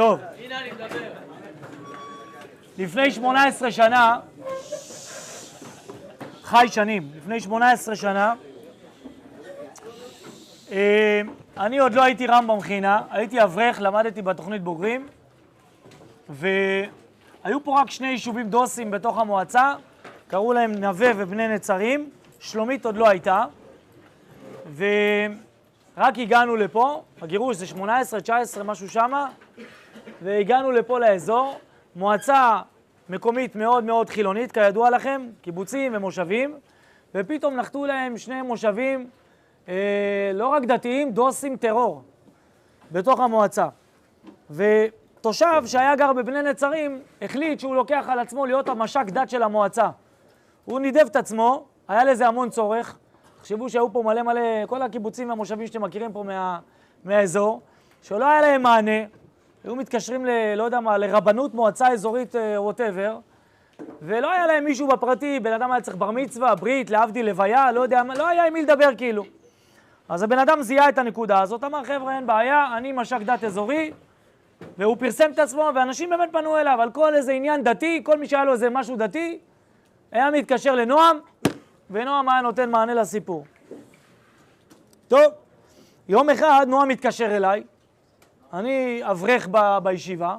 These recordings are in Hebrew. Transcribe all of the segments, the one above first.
טוב. לפני 18 שנה, חי שנים, לפני 18 שנה, אה, אני עוד לא הייתי רמב"ם חינה, הייתי אברך, למדתי בתוכנית בוגרים, והיו פה רק שני יישובים דוסים בתוך המועצה, קראו להם נווה ובני נצרים, שלומית עוד לא הייתה, ורק הגענו לפה, הגירוש זה 18, 19, משהו שמה, והגענו לפה לאזור, מועצה מקומית מאוד מאוד חילונית, כידוע לכם, קיבוצים ומושבים, ופתאום נחתו להם שני מושבים, אה, לא רק דתיים, דוסים טרור, בתוך המועצה. ותושב שהיה גר בבני נצרים, החליט שהוא לוקח על עצמו להיות המש"ק דת של המועצה. הוא נידב את עצמו, היה לזה המון צורך. תחשבו שהיו פה מלא מלא, כל הקיבוצים והמושבים שאתם מכירים פה מה, מהאזור, שלא היה להם מענה, היו מתקשרים ל... לא יודע מה, לרבנות מועצה אזורית ווטאבר, uh, ולא היה להם מישהו בפרטי, בן אדם היה צריך בר מצווה, ברית, להבדיל, לוויה, לא יודע, לא היה עם מי לדבר כאילו. אז הבן אדם זיהה את הנקודה הזאת, אמר, חבר'ה, אין בעיה, אני מש"ק דת אזורי, והוא פרסם את עצמו, ואנשים באמת פנו אליו על כל איזה עניין דתי, כל מי שהיה לו איזה משהו דתי, היה מתקשר לנועם, ונועם היה נותן מענה לסיפור. טוב, יום אחד נועם מתקשר אליי, אני אברך ב- בישיבה,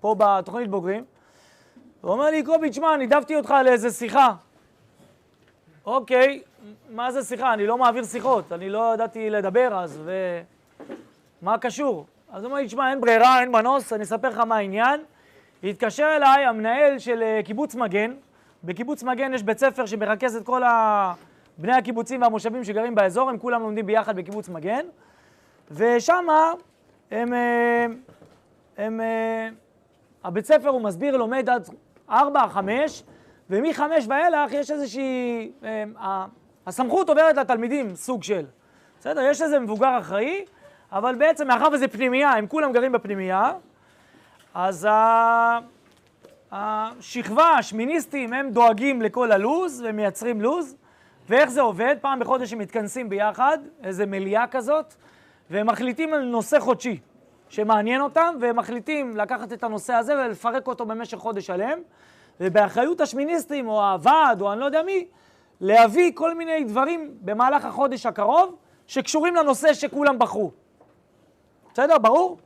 פה בתוכנית בוגרים, הוא אומר לי, קובי, תשמע, נידבתי אותך לאיזה שיחה. אוקיי, מה זה שיחה? אני לא מעביר שיחות, אני לא ידעתי לדבר אז, ומה קשור? אז הוא אומר לי, תשמע, אין ברירה, אין מנוס, אני אספר לך מה העניין. התקשר אליי המנהל של אה, קיבוץ מגן, בקיבוץ מגן יש בית ספר שמרכז את כל. בני הקיבוצים והמושבים שגרים באזור, הם כולם לומדים ביחד בקיבוץ מגן, ושמה הם, אה, הם, אה, הבית ספר, הוא מסביר, לומד עד ארבע, חמש, ומחמש ואילך יש איזושהי, אה, הסמכות עוברת לתלמידים, סוג של. בסדר? יש איזה מבוגר אחראי, אבל בעצם מאחר וזה פנימייה, הם כולם גרים בפנימייה, אז השכבה, השמיניסטים, הם דואגים לכל הלו"ז ומייצרים לו"ז. ואיך זה עובד? פעם בחודש הם מתכנסים ביחד, איזה מליאה כזאת, והם מחליטים על נושא חודשי שמעניין אותם, והם מחליטים לקחת את הנושא הזה ולפרק אותו במשך חודש שלם, ובאחריות השמיניסטים, או הוועד, או אני לא יודע מי, להביא כל מיני דברים במהלך החודש הקרוב, שקשורים לנושא שכולם בחרו. בסדר? ברור?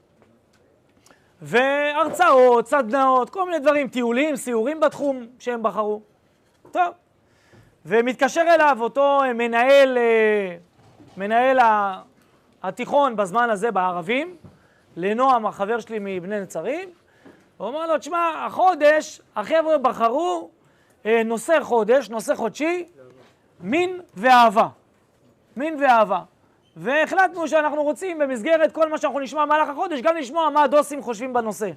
והרצאות, סדנאות, כל מיני דברים, טיולים, סיורים בתחום שהם בחרו. טוב. ומתקשר אליו אותו מנהל, אה, מנהל התיכון בזמן הזה בערבים, לנועם, החבר שלי מבני נצרים, הוא אומר לו, תשמע, החודש, החבר'ה בחרו אה, נושא חודש, נושא חודשי, מין ואהבה. מין ואהבה. והחלטנו שאנחנו רוצים במסגרת כל מה שאנחנו נשמע במהלך החודש, גם לשמוע מה הדוסים חושבים בנושא.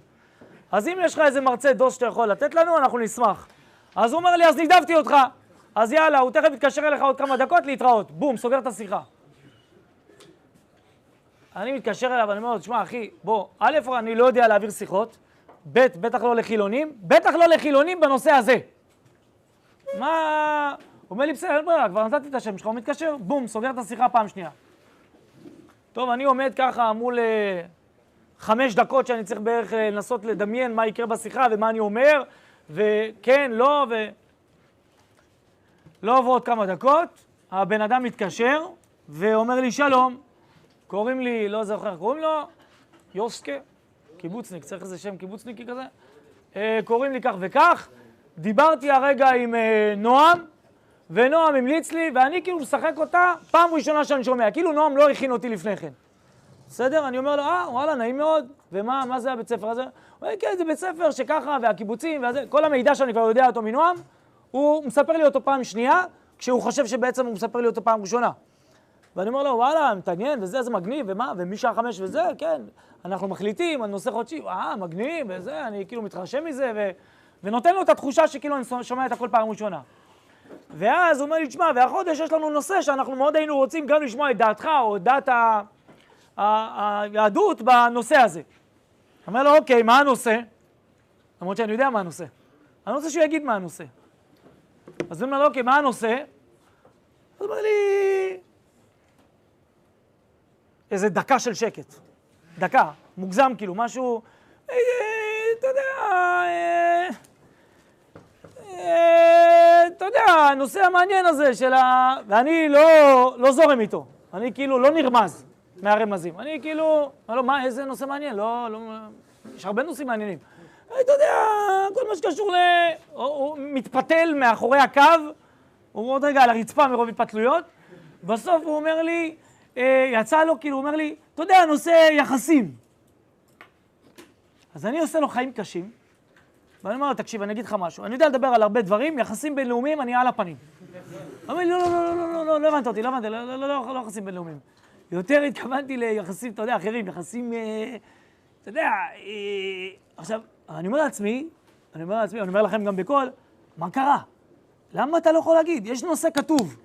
אז אם יש לך איזה מרצה דוס שאתה יכול לתת לנו, אנחנו נשמח. אז הוא אומר לי, אז נידבתי אותך. אז יאללה, הוא תכף יתקשר אליך עוד כמה דקות להתראות. בום, סוגר את השיחה. אני מתקשר אליו, ואני אומר לו, תשמע, אחי, בוא, א', אני לא יודע להעביר שיחות, ב', בטח לא לחילונים, בטח לא לחילונים בנושא הזה. מה... הוא אומר לי, בסדר, אין ברירה, כבר נתתי את השם שלך, הוא מתקשר, בום, סוגר את השיחה פעם שנייה. טוב, אני עומד ככה מול אה, חמש דקות שאני צריך בערך אה, לנסות לדמיין מה יקרה בשיחה ומה אני אומר, וכן, לא, ו... לא עוברות כמה דקות, הבן אדם מתקשר ואומר לי, שלום, קוראים לי, לא זוכר, קוראים לו יוסקה, קיבוצניק, צריך איזה שם קיבוצניקי כזה? אה, קוראים לי כך וכך, דיברתי הרגע עם אה, נועם, ונועם המליץ לי, ואני כאילו משחק אותה פעם ראשונה שאני שומע, כאילו נועם לא הכין אותי לפני כן. בסדר? אני אומר לו, אה, וואלה, נעים מאוד, ומה מה זה הבית ספר הזה? הוא אומר, כן, זה בית ספר שככה, והקיבוצים, וזה, כל המידע שאני כבר יודע אותו מנועם, הוא מספר לי אותו פעם שנייה, כשהוא חושב שבעצם הוא מספר לי אותו פעם ראשונה. ואני אומר לו, וואלה, מתעניין, וזה, זה מגניב, ומה, ומשעה חמש וזה, כן, אנחנו מחליטים על נושא חודשי, אה, מגניב, וזה, אני כאילו מתרשם מזה, ו... ונותן לו את התחושה שכאילו אני שומע את הכל פעם ראשונה. ואז הוא אומר לי, תשמע, והחודש יש לנו נושא שאנחנו מאוד היינו רוצים גם לשמוע את דעתך, או את דעת היהדות בנושא הזה. אומר לו, אוקיי, מה הנושא? למרות שאני יודע מה הנושא. אני רוצה שהוא יגיד מה הנושא. אז הוא אומר לו, אוקיי, מה הנושא? אז הוא אומר לי, איזה דקה של שקט. דקה, מוגזם כאילו, משהו... אה, אתה יודע, אה, אה, אתה יודע, הנושא המעניין הזה של ה... ואני לא, לא זורם איתו. אני כאילו לא נרמז מהרמזים. אני כאילו, לא, מה, איזה נושא מעניין? לא, לא, יש הרבה נושאים מעניינים. אתה יודע, כל מה שקשור ל... הוא, מתפתל מאחורי הקו, הוא עוד רגע על הרצפה מרוב התפתלויות. בסוף הוא אומר לי, יצא לו, כאילו, הוא אומר לי, אתה יודע, נושא יחסים. אז אני עושה לו חיים קשים, ואני אומר לו, תקשיב, אני אגיד לך משהו, אני יודע לדבר על הרבה דברים, יחסים בינלאומיים, אני על הפנים. הוא אומר לי, לא, לא, לא, לא, לא, לא, לא הבנת אותי, לא הבנתי, לא, לא, לא, לא יחסים בינלאומיים. יותר התכוונתי ליחסים, אתה יודע, אחרים, יחסים, אתה יודע, עכשיו, אני אומר לעצמי, אני אומר לעצמי, אני אומר לכם גם בקול, מה קרה? למה אתה לא יכול להגיד? יש נושא כתוב.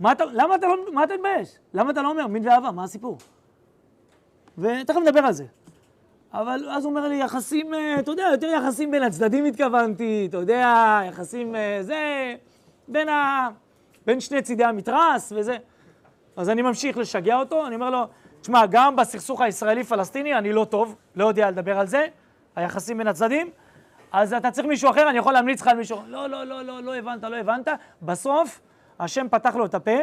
למה אתה לא, מתבייש? למה אתה לא אומר מין ואהבה? מה הסיפור? ותכף נדבר על זה. אבל אז הוא אומר לי, יחסים, אתה יודע, יותר יחסים בין הצדדים התכוונתי, אתה יודע, יחסים, זה, בין, ה, בין שני צידי המתרס וזה. אז אני ממשיך לשגע אותו, אני אומר לו, תשמע, גם בסכסוך הישראלי-פלסטיני אני לא טוב, לא יודע לדבר על זה, היחסים בין הצדדים, אז אתה צריך מישהו אחר, אני יכול להמליץ לך על מישהו. לא, לא, לא, לא, לא הבנת, לא הבנת. בסוף, השם פתח לו את הפה,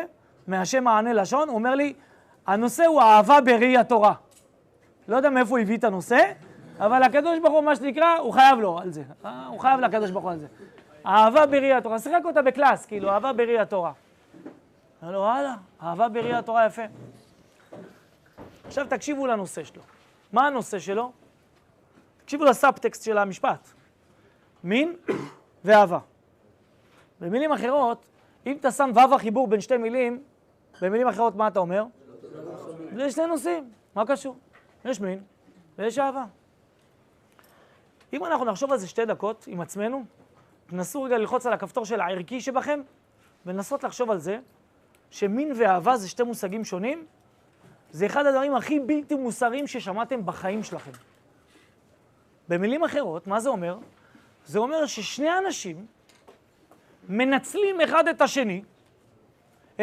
מהשם מענה לשון, הוא אומר לי, הנושא הוא אהבה בראי התורה. לא יודע מאיפה הוא הביא את הנושא, אבל הקדוש ברוך הוא, מה שנקרא, הוא חייב לו על זה. אה, הוא חייב לקדוש ברוך הוא על זה. אהבה בראי התורה. שיחק אותה בקלאס, כאילו, אהבה בראי התורה. אמר לו, וואלה, אהבה בראי התורה יפה. עכשיו תקשיבו לנושא שלו. מה הנושא שלו? תקשיבו לסאבטקסט של המשפט. מין ואהבה. במילים אחרות, אם אתה שם וו החיבור בין שתי מילים, במילים אחרות מה אתה אומר? זה שני נושאים, מה קשור? יש מין ויש אהבה. אם אנחנו נחשוב על זה שתי דקות עם עצמנו, תנסו רגע ללחוץ על הכפתור של הערכי שבכם, ולנסות לחשוב על זה, שמין ואהבה זה שתי מושגים שונים, זה אחד הדברים הכי בלתי מוסריים ששמעתם בחיים שלכם. במילים אחרות, מה זה אומר? זה אומר ששני אנשים מנצלים אחד את השני,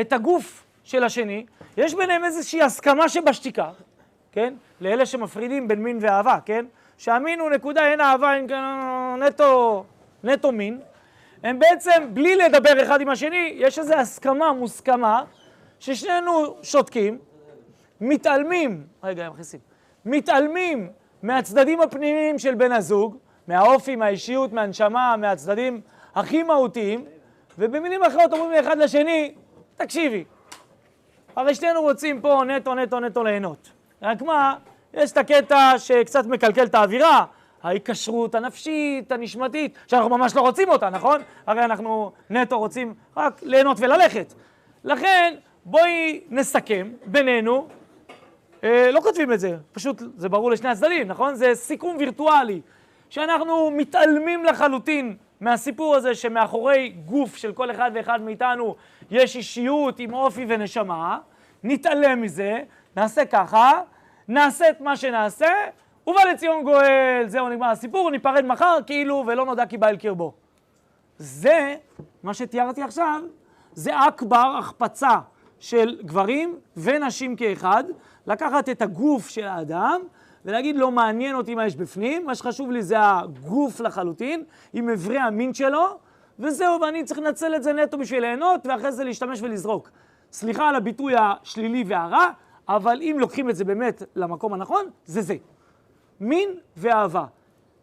את הגוף של השני, יש ביניהם איזושהי הסכמה שבשתיקה, כן? לאלה שמפרידים בין מין ואהבה, כן? שהמין הוא נקודה, אין אהבה, אין נטו, נטו מין. הם בעצם, בלי לדבר אחד עם השני, יש איזו הסכמה, מוסכמה, ששנינו שותקים, מתעלמים, רגע, הם מכניסים, מתעלמים מהצדדים הפנימיים של בן הזוג, מהאופי, מהאישיות, מהנשמה, מהצדדים הכי מהותיים, ובמילים אחרות אומרים לאחד לשני, תקשיבי, הרי שנינו רוצים פה נטו, נטו, נטו ליהנות. רק מה, יש את הקטע שקצת מקלקל את האווירה, ההיקשרות הנפשית, הנשמתית, שאנחנו ממש לא רוצים אותה, נכון? הרי אנחנו נטו רוצים רק ליהנות וללכת. לכן, בואי נסכם בינינו, אה, לא כותבים את זה, פשוט זה ברור לשני הצדדים, נכון? זה סיכום וירטואלי, שאנחנו מתעלמים לחלוטין מהסיפור הזה שמאחורי גוף של כל אחד ואחד מאיתנו יש אישיות עם אופי ונשמה, נתעלם מזה, נעשה ככה, נעשה את מה שנעשה, ובא לציון גואל, זהו נגמר הסיפור, ניפרד מחר כאילו ולא נודע כי בא אל קרבו. זה, מה שתיארתי עכשיו, זה אכבר החפצה של גברים ונשים כאחד, לקחת את הגוף של האדם ולהגיד לא מעניין אותי מה יש בפנים, מה שחשוב לי זה הגוף לחלוטין, עם אברי המין שלו, וזהו, ואני צריך לנצל את זה נטו בשביל ליהנות, ואחרי זה להשתמש ולזרוק. סליחה על הביטוי השלילי והרע, אבל אם לוקחים את זה באמת למקום הנכון, זה זה. מין ואהבה.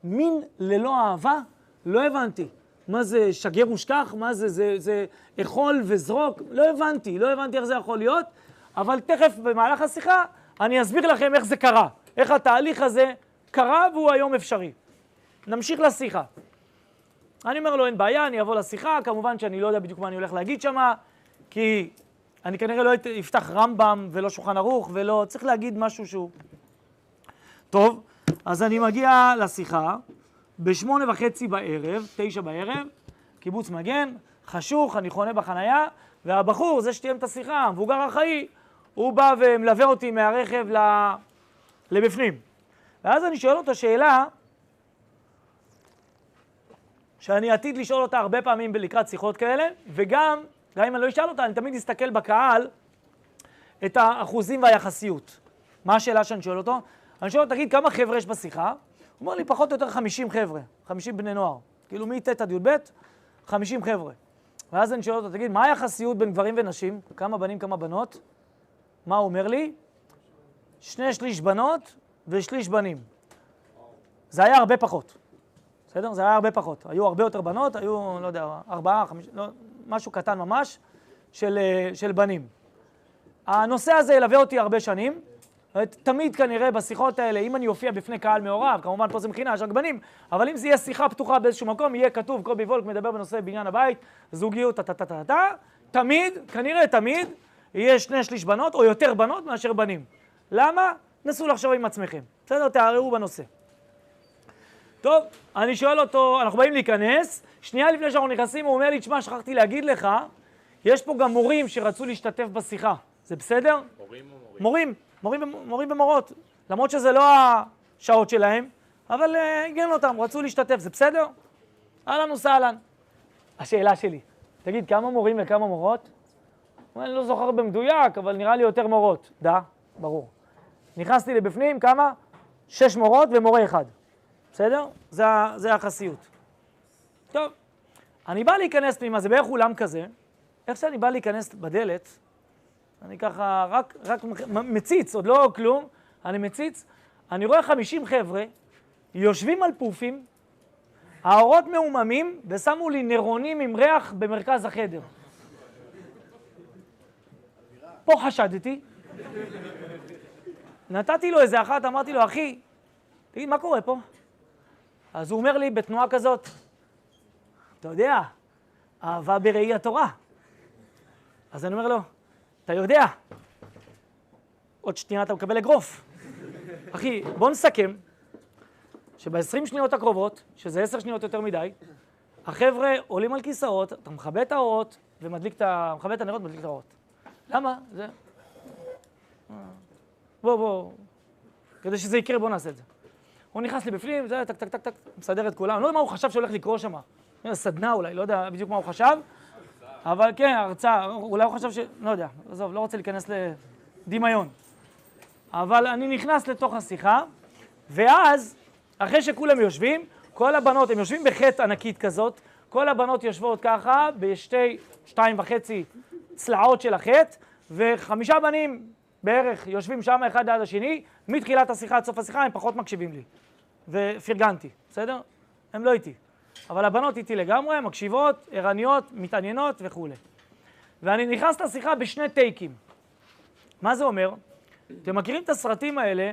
מין ללא אהבה? לא הבנתי. מה זה שגר ושכח? מה זה, זה, זה אכול וזרוק? לא הבנתי, לא הבנתי איך זה יכול להיות, אבל תכף במהלך השיחה אני אסביר לכם איך זה קרה, איך התהליך הזה קרה והוא היום אפשרי. נמשיך לשיחה. אני אומר לו, אין בעיה, אני אבוא לשיחה, כמובן שאני לא יודע בדיוק מה אני הולך להגיד שם, כי אני כנראה לא אפתח רמב"ם ולא שולחן ערוך ולא, צריך להגיד משהו שהוא... טוב, אז אני מגיע לשיחה בשמונה וחצי בערב, תשע בערב, קיבוץ מגן, חשוך, אני חונה בחנייה, והבחור, זה שתיאם את השיחה, המבוגר החאי, הוא בא ומלווה אותי מהרכב לבפנים. ואז אני שואל אותו שאלה שאני עתיד לשאול אותה הרבה פעמים לקראת שיחות כאלה, וגם, גם אם אני לא אשאל אותה, אני תמיד אסתכל בקהל את האחוזים והיחסיות. מה השאלה שאני שואל אותו? אני שואל אותו, תגיד, כמה חבר'ה יש בשיחה? הוא אומר לי, פחות או יותר 50 חבר'ה, 50 בני נוער. כאילו מט' עד י"ב, 50 חבר'ה. ואז אני שואל אותו, תגיד, מה היחסיות בין גברים ונשים? כמה בנים, כמה בנות? מה הוא אומר לי? שני שליש בנות ושליש בנים. זה היה הרבה פחות. בסדר? זה היה הרבה פחות. היו הרבה יותר בנות, היו, לא יודע, ארבעה, חמישה, לא, משהו קטן ממש, של, אה, של בנים. הנושא הזה ילווה אותי הרבה שנים. תמיד כנראה בשיחות האלה, אם אני אופיע בפני קהל מעורב, כמובן פה זה מכינה, יש רק בנים, אבל אם זה יהיה שיחה פתוחה באיזשהו מקום, יהיה כתוב, קובי וולק מדבר בנושא בניין הבית, זוגיות, טה-טה-טה-טה, תמיד, כנראה תמיד, יהיה שני שליש בנות או יותר בנות מאשר בנים. למה? נסו לחשוב עם עצמכם. בסדר? תערערו בנושא. טוב, אני שואל אותו, אנחנו באים להיכנס, שנייה לפני שאנחנו נכנסים, הוא אומר לי, תשמע, שכחתי להגיד לך, יש פה גם מורים שרצו להשתתף בשיחה. זה בסדר? מורים או מורים? מורים, מורים, מורים ומורות. למרות שזה לא השעות שלהם, אבל עניין uh, אותם, רצו להשתתף, זה בסדר? אהלן וסהלן. השאלה שלי, תגיד, כמה מורים וכמה מורות? אני לא זוכר במדויק, אבל נראה לי יותר מורות. דה, ברור. נכנסתי לבפנים, כמה? שש מורות ומורה אחד. בסדר? זה, זה היחסיות. טוב, אני בא להיכנס פנימה, זה בערך אולם כזה. איך שאני בא להיכנס בדלת, אני ככה רק, רק מציץ, עוד לא כלום, אני מציץ, אני רואה 50 חבר'ה יושבים על פופים, האורות מעוממים, ושמו לי נרונים עם ריח במרכז החדר. פה חשדתי, נתתי לו איזה אחת, אמרתי לו, אחי, תגיד, מה קורה פה? אז הוא אומר לי בתנועה כזאת, אתה יודע, אהבה בראי התורה. אז אני אומר לו, אתה יודע, עוד שנייה אתה מקבל אגרוף. אחי, בוא נסכם שב-20 שניות הקרובות, שזה 10 שניות יותר מדי, החבר'ה עולים על כיסאות, אתה מכבה את האורות ומדליק את ה... מכבה את הנרות ומדליק את האורות. למה? זה... בוא, בוא, כדי שזה יקרה, בוא נעשה את זה. הוא נכנס לי בפנים, זה טק, טק, טק, טק, מסדר את כולם. לא יודע מה הוא חשב שהולך לקרות שם. סדנה אולי, לא יודע בדיוק מה הוא חשב. אבל כן, הרצאה, אולי הוא חשב ש... לא יודע, עזוב, לא רוצה להיכנס לדמיון. אבל אני נכנס לתוך השיחה, ואז, אחרי שכולם יושבים, כל הבנות, הם יושבים בחטא ענקית כזאת, כל הבנות יושבות ככה, בשתי, שתיים וחצי צלעות של החטא, וחמישה בנים בערך יושבים שם אחד ליד השני, מתחילת השיחה עד סוף השיחה הם פחות מקשיבים לי. ופרגנתי, בסדר? הם לא איתי. אבל הבנות איתי לגמרי, מקשיבות, ערניות, מתעניינות וכולי. ואני נכנס לשיחה בשני טייקים. מה זה אומר? אתם מכירים את הסרטים האלה,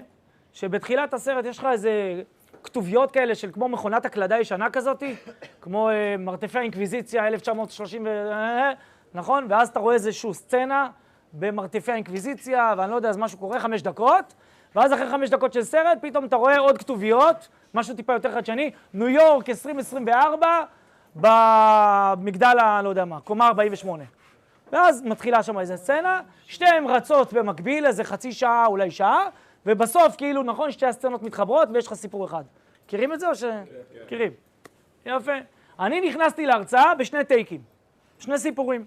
שבתחילת הסרט יש לך איזה כתוביות כאלה של כמו מכונת הקלדה ישנה כזאתי, כמו אה, מרתפי האינקוויזיציה 1930, ו... נכון? ואז אתה רואה איזושהי סצנה במרתפי האינקוויזיציה, ואני לא יודע, אז משהו קורה, חמש דקות, ואז אחרי חמש דקות של סרט, פתאום אתה רואה עוד כתוביות, משהו טיפה יותר חדשני, ניו יורק 2024, במגדל ה... לא יודע מה, קומה 48. ואז מתחילה שם איזה סצנה, שתיהן רצות במקביל, איזה חצי שעה, אולי שעה, ובסוף, כאילו, נכון, שתי הסצנות מתחברות ויש לך סיפור אחד. מכירים את זה או ש... מכירים. יפה. אני נכנסתי להרצאה בשני טייקים, שני סיפורים.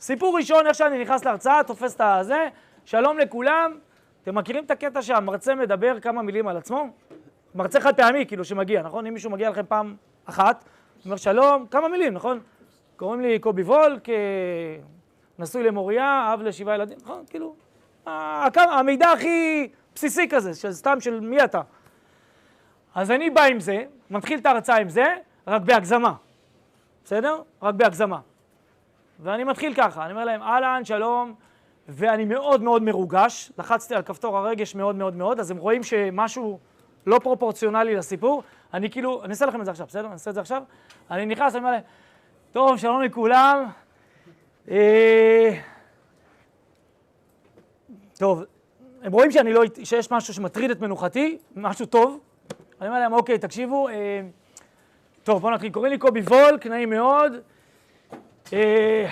סיפור ראשון, איך שאני נכנס להרצאה, תופס את הזה, שלום לכולם, אתם מכירים את הקטע שהמרצה מדבר כמה מילים על עצמו? מרצה חד פעמי, כאילו, שמגיע, נכון? אם מישהו מגיע לכם פעם אחת, אומר שלום, כמה מילים, נכון? קוראים לי קובי וולק, נשוי למוריה, אב לשבעה ילדים, נכון? כאילו, המידע הכי בסיסי כזה, של סתם של מי אתה. אז אני בא עם זה, מתחיל את ההרצאה עם זה, רק בהגזמה. בסדר? רק בהגזמה. ואני מתחיל ככה, אני אומר להם, אהלן, שלום, ואני מאוד מאוד מרוגש, לחצתי על כפתור הרגש מאוד מאוד מאוד, אז הם רואים שמשהו לא פרופורציונלי לסיפור, אני כאילו, אני אעשה לכם את זה עכשיו, בסדר? אני אעשה את זה עכשיו. אני נכנס, אני אומר להם, טוב, שלום לכולם. אה... טוב, הם רואים שאני לא, שיש משהו שמטריד את מנוחתי, משהו טוב. אני אומר להם, אוקיי, תקשיבו, אה... טוב, בואו נתחיל. קוראים לי קובי וולק, נעים מאוד. אה...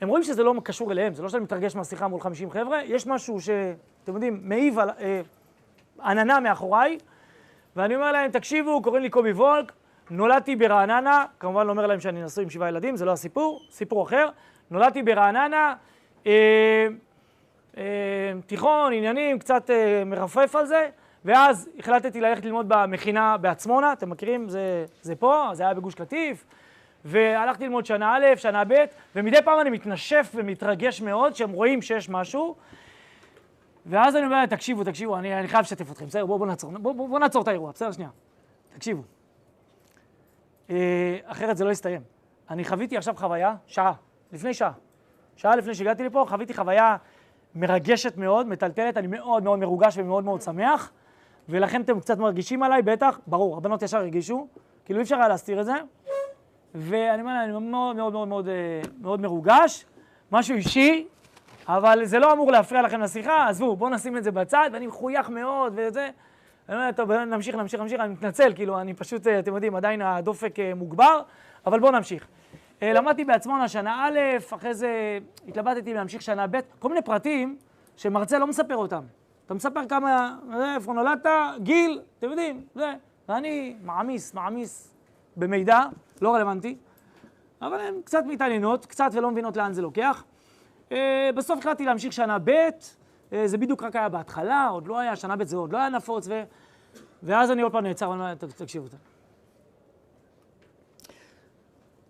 הם רואים שזה לא קשור אליהם, זה לא שאני מתרגש מהשיחה מול 50 חבר'ה, יש משהו שאתם יודעים, מעיב על אה, עננה מאחוריי, ואני אומר להם, תקשיבו, קוראים לי קובי וולק, נולדתי ברעננה, כמובן לא אומר להם שאני נשוי עם שבעה ילדים, זה לא הסיפור, סיפור אחר, נולדתי ברעננה, אה, אה, תיכון, עניינים, קצת אה, מרפרף על זה, ואז החלטתי ללכת ללמוד במכינה בעצמונה, אתם מכירים? זה, זה פה, זה היה בגוש קטיף. והלכתי ללמוד שנה א', שנה ב', ומדי פעם אני מתנשף ומתרגש מאוד, שהם רואים שיש משהו. ואז אני אומר להם, תקשיבו, תקשיבו, אני, אני חייב לשתף אתכם, בסדר? בואו בוא נעצור, בואו בוא, בוא נעצור את האירוע, בסדר? שנייה. תקשיבו. אה, אחרת זה לא יסתיים. אני חוויתי עכשיו חוויה, שעה, לפני שעה. שעה לפני שהגעתי לפה, חוויתי חוויה מרגשת מאוד, מטלטלת, אני מאוד מאוד מרוגש ומאוד מאוד שמח, ולכן אתם קצת מרגישים עליי, בטח, ברור, הבנות ישר הרגישו, כאילו אי אפשר היה להסתיר את זה, ואני אומר, אני מאוד מאוד מאוד מאוד, אה, מאוד מרוגש, משהו אישי, אבל זה לא אמור להפריע לכם לשיחה, עזבו, בואו נשים את זה בצד, ואני מחוייך מאוד וזה. אני אומר, טוב, נמשיך, נמשיך, נמשיך, אני מתנצל, כאילו, אני פשוט, אה, אתם יודעים, עדיין הדופק אה, מוגבר, אבל בואו נמשיך. למדתי בעצמונה שנה א', אחרי זה התלבטתי להמשיך שנה ב', כל מיני פרטים שמרצה לא מספר אותם. אתה מספר כמה, איפה נולדת, גיל, אתם יודעים, זה. ואני מעמיס, מעמיס במידע, לא רלוונטי, אבל הן קצת מתעניינות, קצת ולא מבינות לאן זה לוקח. אה, בסוף החלטתי להמשיך שנה ב', אה, זה בדיוק רק היה בהתחלה, עוד לא היה, שנה ב' זה עוד לא היה נפוץ, ו... ואז אני עוד פעם נעצר, ואני אומר, תקשיבו.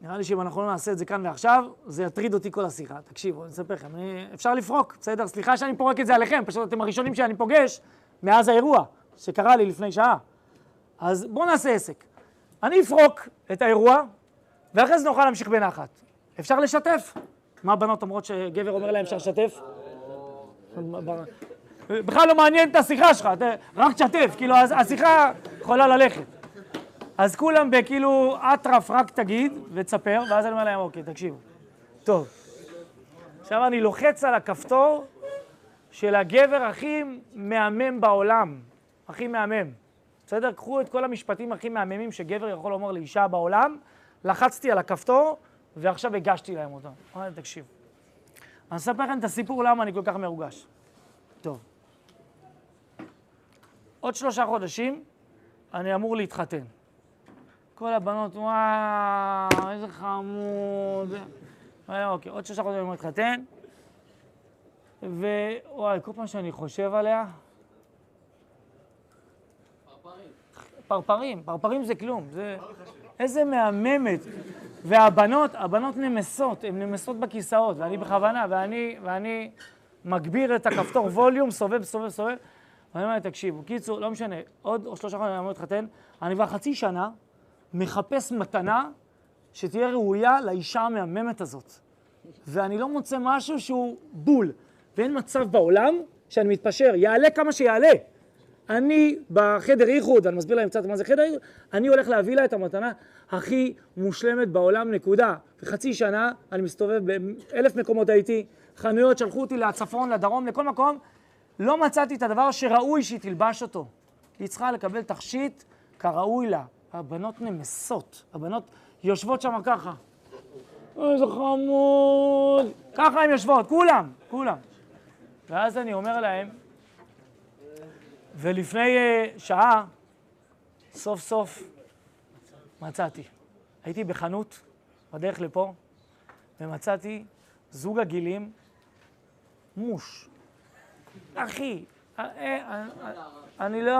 נראה לי שאם אנחנו לא נעשה את זה כאן ועכשיו, זה יטריד אותי כל השיחה. תקשיבו, אני אספר לכם, אני... אפשר לפרוק, בסדר? סליחה שאני פורק את זה עליכם, פשוט אתם הראשונים שאני פוגש מאז האירוע שקרה לי לפני שעה. אז בואו נעשה עסק. אני אפרוק את האירוע, ואחרי זה נוכל להמשיך בנחת. אפשר לשתף? מה הבנות אומרות שגבר אומר להם אפשר לשתף? בכלל לא מעניין את השיחה שלך, רק תשתף, כאילו השיחה יכולה ללכת. אז כולם בכאילו אטרף רק תגיד ותספר, ואז אני אומר להם, אוקיי, תקשיבו. טוב. עכשיו אני לוחץ על הכפתור של הגבר הכי מהמם בעולם, הכי מהמם. בסדר? קחו את כל המשפטים הכי מהממים שגבר יכול לומר לאישה בעולם, לחצתי על הכפתור, ועכשיו הגשתי להם אותם. אמרתי, תקשיב. אני אספר לכם את הסיפור למה אני כל כך מרוגש. טוב. עוד שלושה חודשים אני אמור להתחתן. כל הבנות, וואו, איזה חמוד. אוקיי, עוד שלושה חודשים אני אמור להתחתן, ווואי, כל פעם שאני חושב עליה, פרפרים, פרפרים זה כלום, זה... איזה מהממת. והבנות, הבנות נמסות, הן נמסות בכיסאות, ואני בכוונה, ואני, ואני מגביר את הכפתור ווליום, סובב, סובב, סובב. ואני אומר, תקשיבו, קיצור, לא משנה, עוד או שלושה חודשים אני אמור להתחתן, אני כבר חצי שנה מחפש מתנה שתהיה ראויה לאישה המהממת הזאת. ואני לא מוצא משהו שהוא בול. ואין מצב בעולם שאני מתפשר, יעלה כמה שיעלה. אני בחדר איחוד, אני מסביר להם קצת מה זה חדר איחוד, אני הולך להביא לה את המתנה הכי מושלמת בעולם, נקודה. וחצי שנה אני מסתובב באלף מקומות הייתי, חנויות שלחו אותי לצפון, לדרום, לכל מקום, לא מצאתי את הדבר שראוי שהיא תלבש אותו. היא צריכה לקבל תכשיט כראוי לה. הבנות נמסות, הבנות יושבות שם ככה. איזה חמוד. ככה הן יושבות, כולם, כולם. ואז אני אומר להם, ולפני uh, שעה, סוף סוף מצאתי. הייתי בחנות, בדרך לפה, ומצאתי זוג עגילים מוש. אחי, אה, אה, אני לא,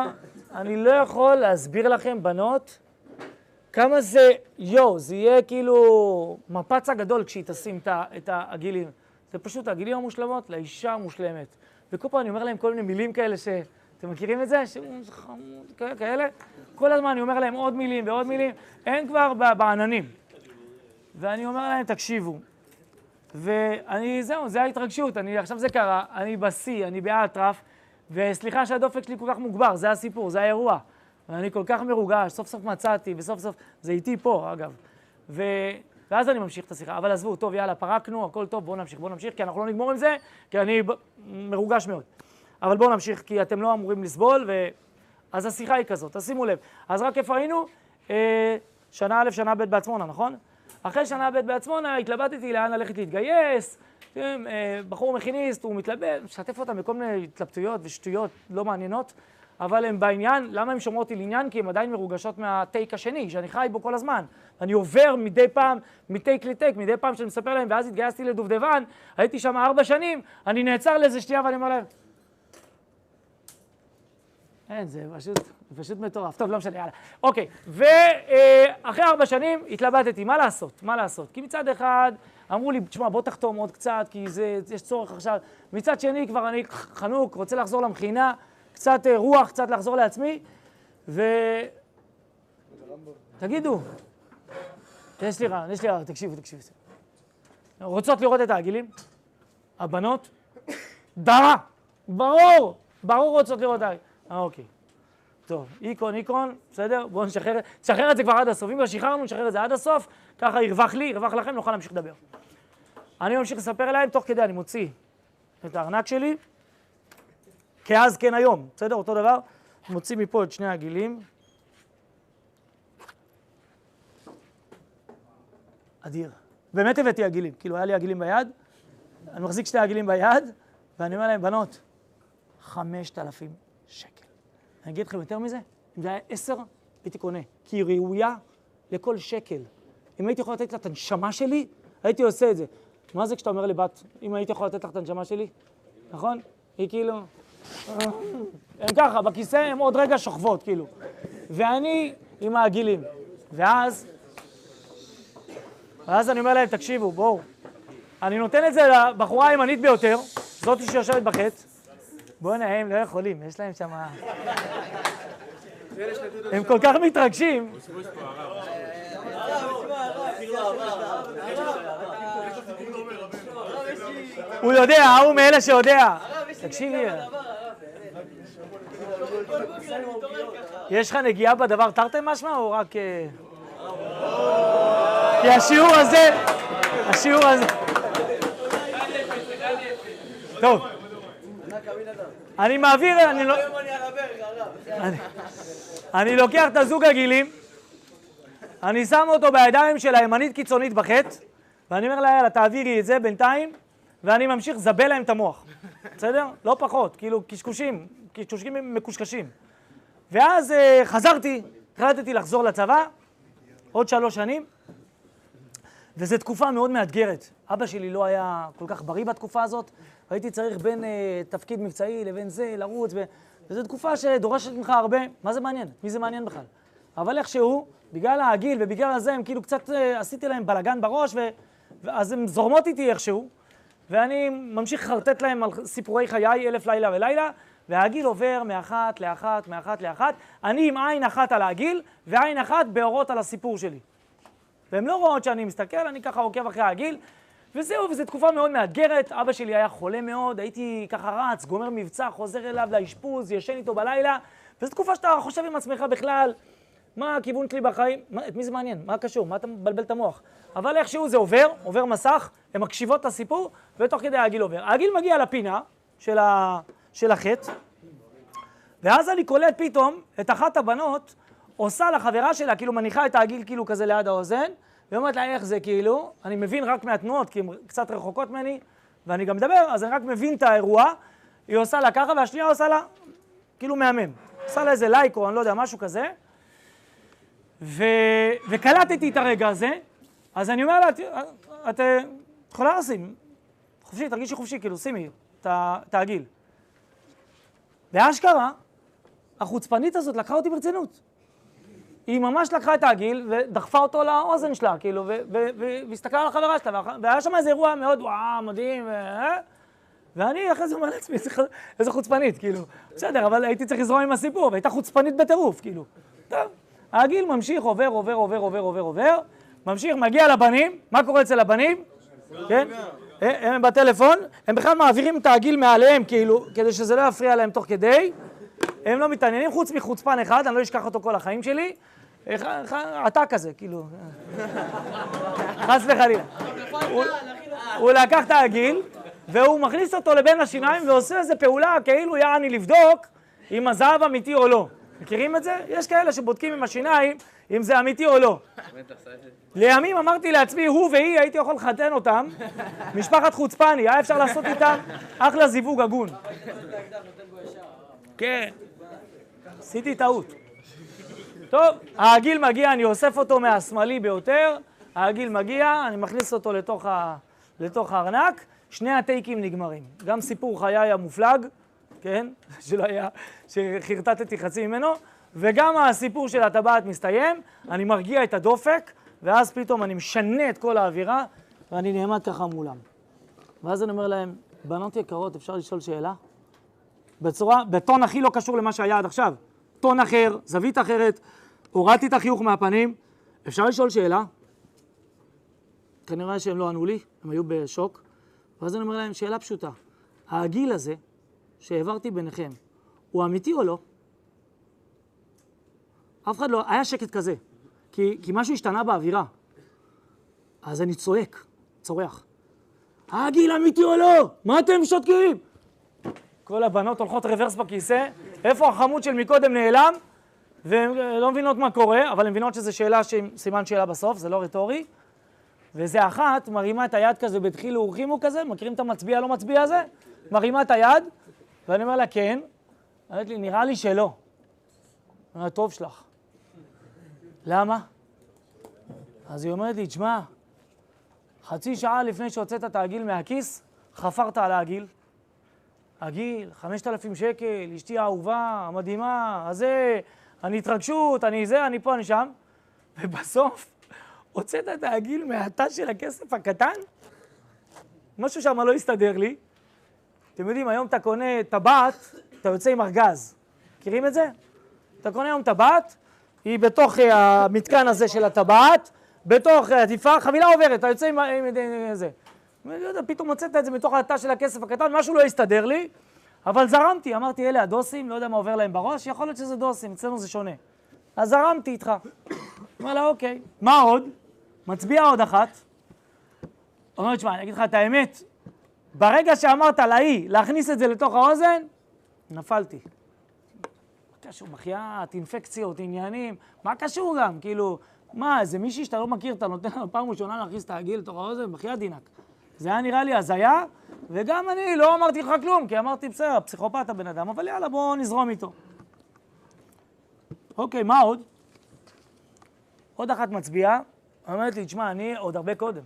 אני לא יכול להסביר לכם, בנות, כמה זה, יואו, זה יהיה כאילו מפץ הגדול כשהיא תשים את העגילים. זה פשוט העגילים המושלמות לאישה המושלמת. וכל פעם אני אומר להם כל מיני מילים כאלה ש... אתם מכירים את זה? שזה חמוד, כאלה. כל הזמן אני אומר להם עוד מילים ועוד מילים, אין כבר בעננים. ואני אומר להם, תקשיבו. ואני, זהו, זה ההתרגשות, אני, עכשיו זה קרה, אני בשיא, אני באטרף, וסליחה שהדופק שלי כל כך מוגבר, זה הסיפור, זה האירוע. ואני כל כך מרוגש, סוף סוף מצאתי, וסוף סוף, זה איתי פה, אגב. ו... ואז אני ממשיך את השיחה, אבל עזבו, טוב, יאללה, פרקנו, הכל טוב, בואו נמשיך, בואו נמשיך, כי אנחנו לא נגמור עם זה, כי אני מרוגש מאוד. אבל בואו נמשיך, כי אתם לא אמורים לסבול, ו... אז השיחה היא כזאת, תשימו לב. אז רק איפה היינו? אה, שנה א', שנה ב' בעצמונה, נכון? אחרי שנה ב' בעצמונה התלבטתי לאן ללכת להתגייס, אה, בחור מכיניסט, הוא מתלבט, משתף אותם בכל מיני התלבטויות ושטויות לא מעניינות, אבל הם בעניין, למה הם שומרות לי לעניין? כי הן עדיין מרוגשות מהטייק השני, שאני חי בו כל הזמן. אני עובר מדי פעם, מטייק לטייק, מדי פעם שאני מספר להם, ואז התגייסתי לדובדבן, הייתי שם ארבע שנים, אני נעצר לאיזה שנייה ואני אומר להם, אין, זה פשוט, פשוט מטורף. טוב, לא משנה, יאללה. אוקיי, ואחרי ארבע שנים התלבטתי, מה לעשות? מה לעשות? כי מצד אחד אמרו לי, תשמע, בוא תחתום עוד קצת, כי זה, יש צורך עכשיו. מצד שני, כבר אני חנוק, רוצה לחזור למכינה, קצת אה, רוח, קצת לחזור לעצמי, ו... תגידו, יש לי רעיון, יש לי רעיון, תקשיבו, תקשיבו. רוצות לראות את העגילים? הבנות? דרה! ברור! ברור רוצות לראות את העגילים. אה, אוקיי. טוב, איקון, איקון, בסדר? בואו נשחרר, נשחרר את זה כבר עד הסוף. אם כבר שחררנו, נשחרר את זה עד הסוף, ככה ירווח לי, ירווח לכם, נוכל להמשיך לדבר. אני ממשיך לספר להם, תוך כדי אני מוציא את הארנק שלי, כאז כן היום, בסדר? אותו דבר. מוציא מפה את שני הגילים. אדיר. באמת הבאתי עגילים, כאילו היה לי עגילים ביד, אני מחזיק שתי עגילים ביד, ואני אומר להם, בנות, חמשת אלפים. אני אגיד לכם יותר מזה, אם זה היה עשר, הייתי קונה, כי היא ראויה לכל שקל. אם הייתי יכול לתת לה את הנשמה שלי, הייתי עושה את זה. מה זה כשאתה אומר לבת, אם הייתי יכול לתת לך את הנשמה שלי? נכון? היא כאילו... הם ככה, בכיסא הם עוד רגע שוכבות, כאילו. ואני עם העגילים. ואז, ואז אני אומר להם, תקשיבו, בואו. אני נותן את זה לבחורה הימנית ביותר, זאתי שיושבת בחץ. בואנה, הם לא יכולים, יש להם שם... הם כל כך מתרגשים. הוא יודע, ההוא מאלה שיודע. תקשיבי. יש לך נגיעה בדבר תרתי משמע או רק... אה? כי השיעור הזה, השיעור הזה... טוב. אני מעביר, אני לא... אני לוקח את הזוג הגילים, אני שם אותו בידיים של הימנית קיצונית בחטא, ואני אומר לה, יאללה, תעבירי את זה בינתיים, ואני ממשיך לזבל להם את המוח. בסדר? לא פחות, כאילו קשקושים, קשקושים מקושקשים. ואז uh, חזרתי, החלטתי לחזור לצבא, עוד שלוש שנים, וזו תקופה מאוד מאתגרת. אבא שלי לא היה כל כך בריא בתקופה הזאת, הייתי צריך בין uh, תפקיד מבצעי לבין זה, לרוץ, ו... וזו תקופה שדורשת ממך הרבה. מה זה מעניין? מי זה מעניין בכלל? אבל איכשהו, בגלל העגיל ובגלל הזה, הם כאילו קצת uh, עשיתי להם בלאגן בראש, ו... ואז הם זורמות איתי איכשהו, ואני ממשיך לחרטט להם על סיפורי חיי אלף לילה ולילה, והעגיל עובר מאחת לאחת, מאחת לאחת. אני עם עין אחת על העגיל, ועין אחת באורות על הסיפור שלי. והן לא רואות שאני מסתכל, אני ככה עוקב אחרי העגיל, וזהו, וזו תקופה מאוד מאתגרת. אבא שלי היה חולה מאוד, הייתי ככה רץ, גומר מבצע, חוזר אליו לאשפוז, ישן איתו בלילה, וזו תקופה שאתה חושב עם עצמך בכלל, מה הכיוון שלי בחיים? מה, את מי זה מעניין? מה קשור? מה אתה מבלבל את המוח? אבל איכשהו זה עובר, עובר מסך, הן מקשיבות את הסיפור, ותוך כדי העגיל עובר. העגיל מגיע לפינה של, ה... של החטא, ואז אני קולט פתאום את אחת הבנות עושה לחברה שלה, כאילו מניחה את העגיל כאילו כזה ליד האוזן, ואומרת לה איך זה כאילו, אני מבין רק מהתנועות, כי הן קצת רחוקות ממני, ואני גם מדבר, אז אני רק מבין את האירוע, היא עושה לה ככה, והשנייה עושה לה כאילו מהמם. עושה לה איזה לייק או אני לא יודע, משהו כזה, ו... וקלטתי את הרגע הזה, אז אני אומר לה, את יכולה לשים, חופשי, תרגישי חופשי, כאילו, שימי את העגיל. ואשכרה, החוצפנית הזאת לקחה אותי ברצינות. היא ממש לקחה את העגיל ודחפה אותו לאוזן שלה, כאילו, והסתכלה על החברה שלה, והיה שם איזה אירוע מאוד, וואו, מדהים, ו... אה? ואני אחרי זה אומר לעצמי, איזה חוצפנית, כאילו. בסדר, אבל הייתי צריך לזרום עם הסיפור, והייתה חוצפנית בטירוף, כאילו. טוב, העגיל ממשיך, עובר, עובר, עובר, עובר, עובר, עובר, ממשיך, מגיע לבנים, מה קורה אצל הבנים? כן? הם בטלפון, הם בכלל מעבירים את העגיל מעליהם, כאילו, כדי שזה לא יפריע להם תוך כדי. הם לא מתעניינים, חוץ מחוצפן אחד, אני לא אשכח אותו כל החיים שלי. אתה כזה, כאילו. חס וחלילה. הוא לקח את העגיל, והוא מכניס אותו לבין השיניים ועושה איזו פעולה כאילו יעני לבדוק אם הזהב אמיתי או לא. מכירים את זה? יש כאלה שבודקים עם השיניים אם זה אמיתי או לא. לימים אמרתי לעצמי, הוא והיא, הייתי יכול לחתן אותם, משפחת חוצפני, היה אפשר לעשות איתם אחלה זיווג הגון. כן, עשיתי טעות. טוב, העגיל מגיע, אני אוסף אותו מהשמאלי ביותר, העגיל מגיע, אני מכניס אותו לתוך, ה... לתוך הארנק, שני הטייקים נגמרים. גם סיפור חיי המופלג, כן? שלא היה, שחרטטתי חצי ממנו, וגם הסיפור של הטבעת מסתיים, אני מרגיע את הדופק, ואז פתאום אני משנה את כל האווירה, ואני נעמד ככה מולם. ואז אני אומר להם, בנות יקרות, אפשר לשאול שאלה? בצורה, בטון הכי לא קשור למה שהיה עד עכשיו. טון אחר, זווית אחרת, הורדתי את החיוך מהפנים, אפשר לשאול שאלה? כנראה שהם לא ענו לי, הם היו בשוק. ואז אני אומר להם, שאלה פשוטה, הגיל הזה שהעברתי ביניכם, הוא אמיתי או לא? אף אחד לא, היה שקט כזה, כי, כי משהו השתנה באווירה. אז אני צועק, צורח. הגיל אמיתי או לא? מה אתם שותקים? כל הבנות הולכות רוורס בכיסא, איפה החמוד של מקודם נעלם? והן לא מבינות מה קורה, אבל הן מבינות שזו שאלה עם סימן שאלה בסוף, זה לא רטורי. וזה אחת מרימה את היד כזה בדחילו ורחימו כזה, מכירים את המצביע לא מצביע הזה? מרימה את היד, ואני אומר לה, כן. אומרת לי, נראה לי שלא. אני אומר, טוב שלך. למה? אז היא אומרת לי, תשמע, חצי שעה לפני שהוצאת את העגיל מהכיס, חפרת על העגיל. הגיל, 5,000 שקל, אשתי האהובה, המדהימה, הזה, אני התרגשות, אני זה, אני פה, אני שם. ובסוף, הוצאת את העגיל מהתא של הכסף הקטן? משהו שם לא הסתדר לי. אתם יודעים, היום אתה קונה טבעת, אתה יוצא עם ארגז. מכירים את זה? אתה קונה היום טבעת, היא בתוך אה, המתקן הזה של הטבעת, בתוך עטיפה, חבילה עוברת, אתה יוצא עם, עם זה. אני לא יודע, פתאום הוצאת את זה מתוך התא של הכסף הקטן, משהו לא הסתדר לי, אבל זרמתי, אמרתי, אלה הדוסים, לא יודע מה עובר להם בראש, יכול להיות שזה דוסים, אצלנו זה שונה. אז זרמתי איתך. אמר לה, אוקיי, מה עוד? מצביע עוד אחת. אומר, תשמע, אני אגיד לך את האמת, ברגע שאמרת להיא להכניס את זה לתוך האוזן, נפלתי. מה קשור? בחייאת, אינפקציות, עניינים, מה קשור גם? כאילו, מה, איזה מישהי שאתה לא מכיר, אתה נותן לה פעם ראשונה להכניס את העגיל לתוך האוזן? בחייאת דינק. זה היה נראה לי הזיה, וגם אני לא אמרתי לך כלום, כי אמרתי, בסדר, פסיכופת הבן אדם, אבל יאללה, בואו נזרום איתו. אוקיי, מה עוד? עוד אחת מצביעה, אומרת לי, תשמע, אני עוד הרבה קודם.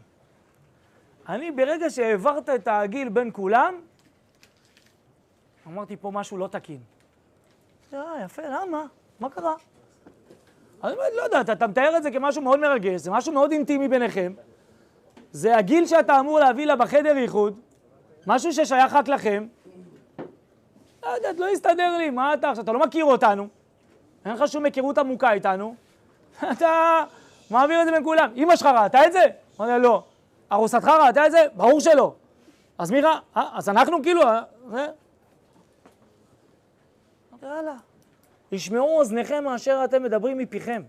אני, ברגע שהעברת את העגיל בין כולם, אמרתי, פה משהו לא תקין. אה, יפה, למה? מה קרה? אני לא יודעת, אתה מתאר את זה כמשהו מאוד מרגש, זה משהו מאוד אינטימי ביניכם. זה הגיל שאתה אמור להביא לה בחדר איחוד, משהו ששייך רק לכם. לא יודעת, לא יסתדר לי, מה אתה עכשיו? אתה לא מכיר אותנו, אין לך שום היכרות עמוקה איתנו, אתה מעביר את זה בין כולם. אמא שלך ראתה את זה? אמרתי לא. ארוסתך ראתה את זה? ברור שלא. אז מי ראה? אה, אז אנחנו כאילו... אה, יאללה. ישמעו אוזניכם מאשר אתם מדברים מפיכם.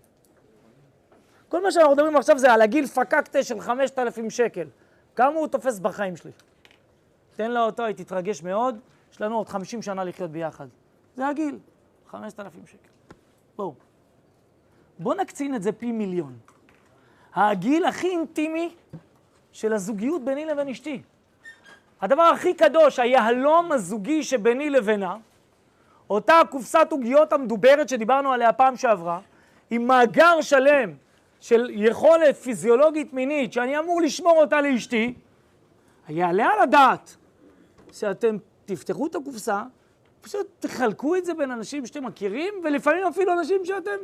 כל מה שאנחנו מדברים עכשיו זה על הגיל פקקטה של 5,000 שקל. כמה הוא תופס בחיים שלי? תן לה אותו, היא תתרגש מאוד, יש לנו עוד 50 שנה לחיות ביחד. זה הגיל, 5,000 שקל. בואו. בואו נקצין את זה פי מיליון. הגיל הכי אינטימי של הזוגיות ביני לבין אשתי. הדבר הכי קדוש, היהלום הזוגי שביני לבינה, אותה קופסת עוגיות המדוברת שדיברנו עליה פעם שעברה, עם מאגר שלם של יכולת פיזיולוגית מינית שאני אמור לשמור אותה לאשתי, יעלה על הדעת שאתם תפתחו את הקופסה, פשוט תחלקו את זה בין אנשים שאתם מכירים, ולפעמים אפילו אנשים שאתם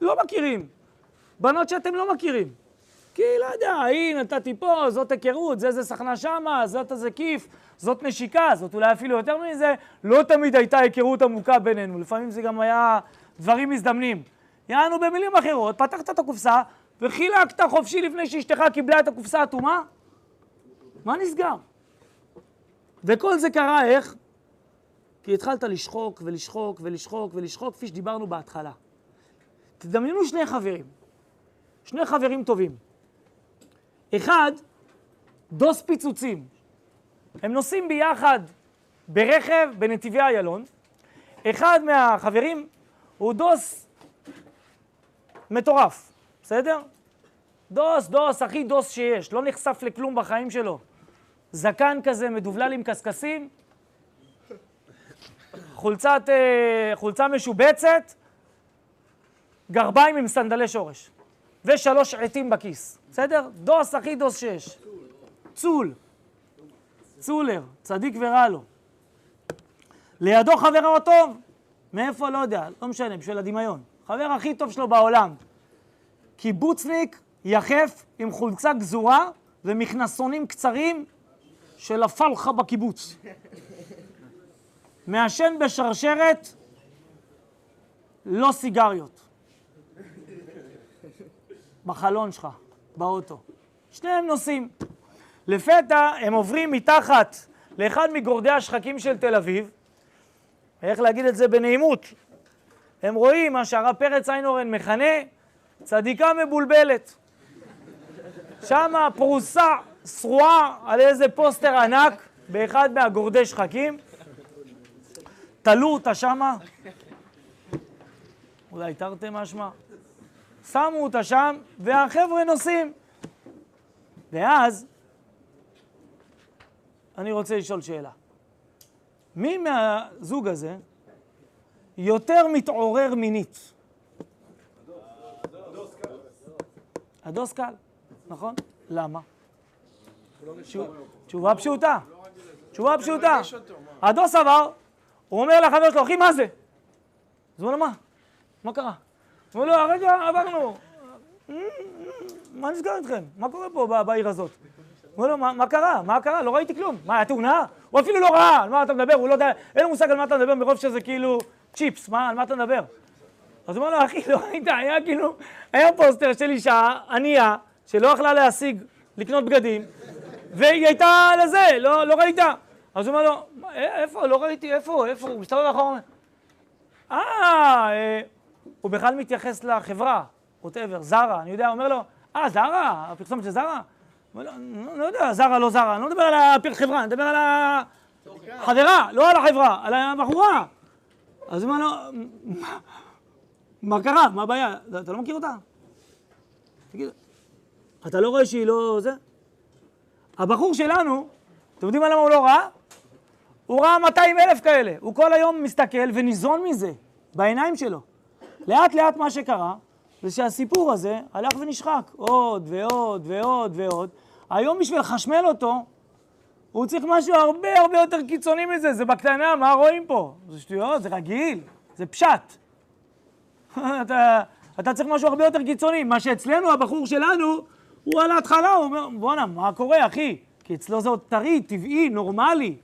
לא מכירים. בנות שאתם לא מכירים. כי לא יודע, היא נתתי פה, זאת היכרות, זה זה סכנה שמה, זאת איזה כיף, זאת נשיקה, זאת אולי אפילו יותר מזה, לא תמיד הייתה היכרות עמוקה בינינו, לפעמים זה גם היה דברים מזדמנים. יענו במילים אחרות, פתחת את הקופסה וחילקת חופשי לפני שאשתך קיבלה את הקופסה האטומה? מה נסגר? וכל זה קרה איך? כי התחלת לשחוק ולשחוק ולשחוק ולשחוק, כפי שדיברנו בהתחלה. תדמיינו שני חברים, שני חברים טובים. אחד, דוס פיצוצים. הם נוסעים ביחד ברכב בנתיבי איילון. אחד מהחברים הוא דוס מטורף, בסדר? דוס, דוס, הכי דוס שיש, לא נחשף לכלום בחיים שלו. זקן כזה מדובלל עם קשקשים, חולצת, אה, חולצה משובצת, גרביים עם סנדלי שורש, ושלוש עטים בכיס, בסדר? דוס הכי דוס שיש. צול. צולר, צדיק ורע לו. לידו חברו הטוב. מאיפה? לא יודע, לא משנה, בשביל הדמיון. חבר הכי טוב שלו בעולם. קיבוצניק יחף עם חולצה גזורה ומכנסונים קצרים של הפלחה בקיבוץ. מעשן בשרשרת, לא סיגריות. בחלון שלך, באוטו. שניהם נוסעים. לפתע הם עוברים מתחת לאחד מגורדי השחקים של תל אביב, איך להגיד את זה בנעימות, הם רואים מה שהרב פרץ איינורן מכנה צדיקה מבולבלת. שמה פרוסה שרועה על איזה פוסטר ענק באחד מהגורדי שחקים, תלו אותה שמה, אולי תרתי משמע, שמו אותה שם, והחבר'ה נוסעים. ואז אני רוצה לשאול שאלה. מי מהזוג הזה יותר מתעורר מינית? הדוס קל, נכון? למה? תשובה פשוטה. תשובה פשוטה. הדוס עבר, הוא אומר לחבר שלו, אחי, מה זה? אז הוא אומר מה? מה קרה? הוא אומר לו, הרגע עברנו. מה נסגר איתכם? מה קורה פה בעיר הזאת? הוא אומר לו, מה קרה? מה קרה? לא ראיתי כלום. מה, היה תאונה? הוא אפילו לא ראה, על מה אתה מדבר? הוא לא יודע, אין לו מושג על מה אתה מדבר מרוב שזה כאילו צ'יפס, מה, על מה אתה מדבר? אז הוא אומר לו, אחי, לא ראית, היה כאילו, היה פוסטר של אישה ענייה, שלא יכלה להשיג, לקנות בגדים, והיא הייתה לזה, לא, לא ראית. אז הוא אומר לו, איפה, לא ראיתי, איפה, איפה, הוא מסתובב אחורה, אה, אה, הוא בכלל מתייחס לחברה, ווטאבר, זרה, אני יודע, הוא אומר לו, אה, זרה, הפרסומת של זרה? הוא אומר לו, לא יודע, זרה, לא זרה, אני לא מדבר על החברה, אני מדבר על החברה, לא על החברה, על הבחורה. אז הוא אומר לו, מה קרה? מה הבעיה? אתה לא מכיר אותה? תגיד, אתה לא רואה שהיא לא זה? הבחור שלנו, אתם יודעים למה הוא לא ראה? הוא ראה 200 אלף כאלה. הוא כל היום מסתכל וניזון מזה, בעיניים שלו. לאט לאט מה שקרה, זה שהסיפור הזה הלך ונשחק. עוד ועוד ועוד ועוד. היום בשביל לחשמל אותו, הוא צריך משהו הרבה הרבה יותר קיצוני מזה. זה בקטנה, מה רואים פה? זה שטויות, זה רגיל, זה פשט. אתה, אתה צריך משהו הרבה יותר קיצוני. מה שאצלנו, הבחור שלנו, הוא על ההתחלה, הוא אומר, בואנה, מה קורה, אחי? כי אצלו זה עוד טרי, טבעי, נורמלי.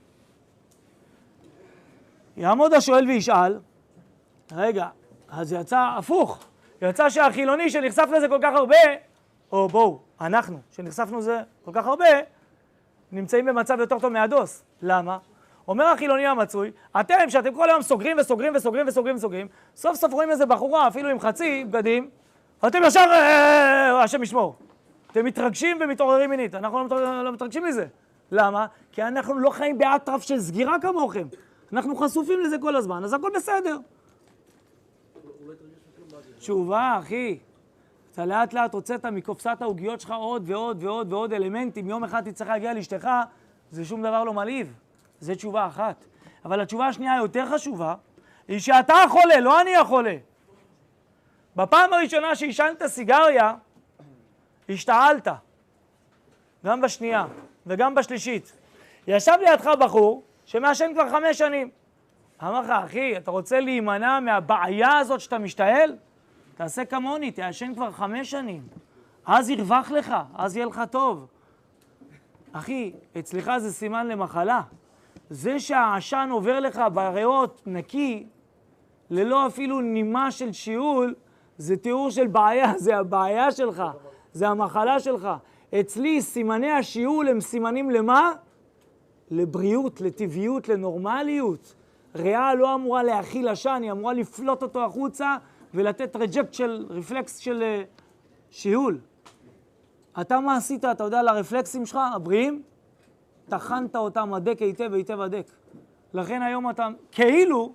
יעמוד השואל וישאל, רגע, אז יצא הפוך. יצא שהחילוני שנחשף לזה כל כך הרבה, או בואו, אנחנו, שנחשפנו לזה כל כך הרבה, נמצאים במצב יותר טוב מהדוס. למה? אומר החילוני המצוי, אתם, שאתם כל היום סוגרים וסוגרים וסוגרים וסוגרים וסוגרים, סוף סוף רואים איזה בחורה, אפילו עם חצי בגדים, אתם ישר, אה, אה, אה, השם ישמור. אתם מתרגשים ומתעוררים מינית. אנחנו לא, לא מתרגשים מזה. למה? כי אנחנו לא חיים באטרף של סגירה כמוכם. אנחנו חשופים לזה כל הזמן, אז הכל בסדר. תשובה, אחי. אתה לאט לאט הוצאת מקופסת העוגיות שלך עוד ועוד ועוד ועוד אלמנטים. יום אחד תצטרך להגיע לאשתך, זה שום דבר לא מלהיב. זו תשובה אחת. אבל התשובה השנייה היותר חשובה, היא שאתה החולה, לא אני החולה. בפעם הראשונה שעישנת סיגריה, השתעלת. גם בשנייה וגם בשלישית. ישב לידך בחור שמעשן כבר חמש שנים. אמר לך, אחי, אתה רוצה להימנע מהבעיה הזאת שאתה משתעל? תעשה כמוני, תעשן כבר חמש שנים. אז ירווח לך, אז יהיה לך טוב. אחי, אצלך זה סימן למחלה. זה שהעשן עובר לך בריאות נקי, ללא אפילו נימה של שיעול, זה תיאור של בעיה, זה הבעיה שלך, זה המחלה שלך. אצלי סימני השיעול הם סימנים למה? לבריאות, לטבעיות, לנורמליות. ריאה לא אמורה להכיל עשן, היא אמורה לפלוט אותו החוצה ולתת רג'קט של, רפלקס של uh, שיעול. אתה מה עשית, אתה יודע, לרפלקסים שלך, הבריאים? טחנת אותם הדק היטב היטב הדק. לכן היום אתה כאילו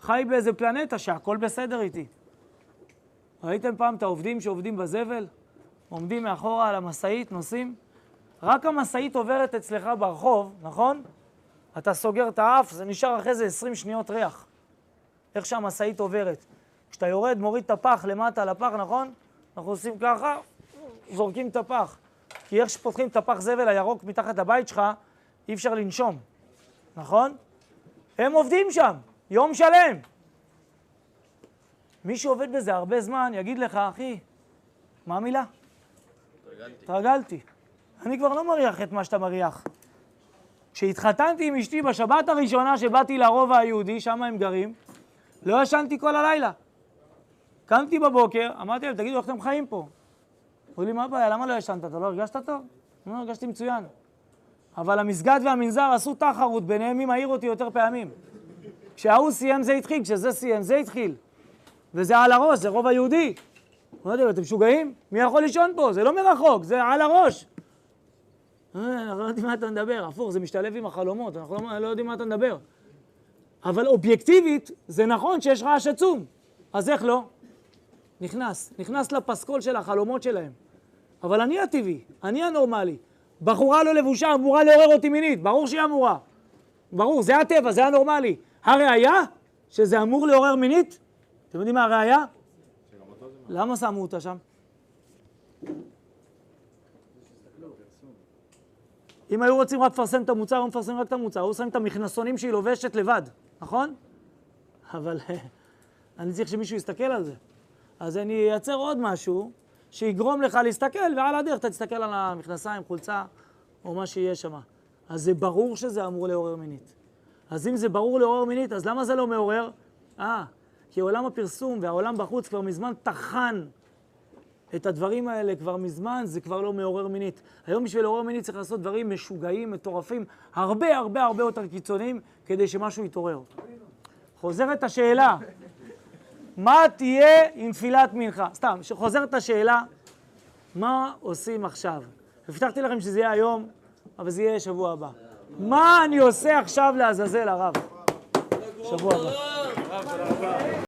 חי באיזה פלנטה שהכל בסדר איתי. ראיתם פעם את העובדים שעובדים בזבל? עומדים מאחורה על המשאית, נוסעים? רק המשאית עוברת אצלך ברחוב, נכון? אתה סוגר את האף, זה נשאר אחרי זה 20 שניות ריח. איך שהמשאית עוברת. כשאתה יורד, מוריד את הפח למטה לפח, נכון? אנחנו עושים ככה, זורקים את הפח. כי איך שפותחים את הפח זבל הירוק מתחת לבית שלך, אי אפשר לנשום, נכון? הם עובדים שם, יום שלם. מי שעובד בזה הרבה זמן יגיד לך, אחי, מה המילה? התרגלתי. אני כבר לא מריח את מה שאתה מריח. כשהתחתנתי עם אשתי בשבת הראשונה שבאתי לרובע היהודי, שם הם גרים, לא ישנתי כל הלילה. קמתי בבוקר, אמרתי להם, תגידו, איך אתם חיים פה? אמרו לי, מה הבעיה, למה לא ישנת? אתה לא הרגשת טוב? לא, הרגשתי מצוין. אבל המסגד והמנזר עשו תחרות ביניהם מי מעיר אותי יותר פעמים. כשההוא סיים זה התחיל, כשזה סיים זה התחיל. וזה על הראש, זה רוב היהודי. לא יודע, אתם משוגעים? מי יכול לישון פה? זה לא מרחוק, זה על הראש. אנחנו לא יודעים מה אתה מדבר, הפוך, זה משתלב עם החלומות, אנחנו לא, לא יודעים מה אתה מדבר. אבל אובייקטיבית, זה נכון שיש רעש עצום. אז איך לא? נכנס, נכנס לפסקול של החלומות שלהם. אבל אני הטבעי, אני הנורמלי. בחורה לא לבושה אמורה לעורר אותי מינית, ברור שהיא אמורה. ברור, זה הטבע, זה הנורמלי. הראיה שזה אמור לעורר מינית? אתם יודעים מה הראיה? למה שמו אותה שם? אם היו רוצים רק לפרסם את המוצר, היו מפרסמים רק את המוצר, היו שמים את המכנסונים שהיא לובשת לבד, נכון? אבל אני צריך שמישהו יסתכל על זה. אז אני אייצר עוד משהו שיגרום לך להסתכל, ועל הדרך אתה תסתכל על המכנסיים, חולצה, או מה שיהיה שם. אז זה ברור שזה אמור לעורר מינית. אז אם זה ברור לעורר מינית, אז למה זה לא מעורר? אה, כי עולם הפרסום והעולם בחוץ כבר מזמן טחן את הדברים האלה, כבר מזמן זה כבר לא מעורר מינית. היום בשביל לעורר מינית צריך לעשות דברים משוגעים, מטורפים, הרבה הרבה הרבה יותר קיצוניים, כדי שמשהו יתעורר. חוזרת השאלה, מה תהיה עם תפילת מנחה? סתם, חוזרת השאלה, מה עושים עכשיו? הבטחתי לכם שזה יהיה היום, אבל זה יהיה שבוע הבא. מה אני עושה עכשיו לעזאזל הרב? שבוע הבא.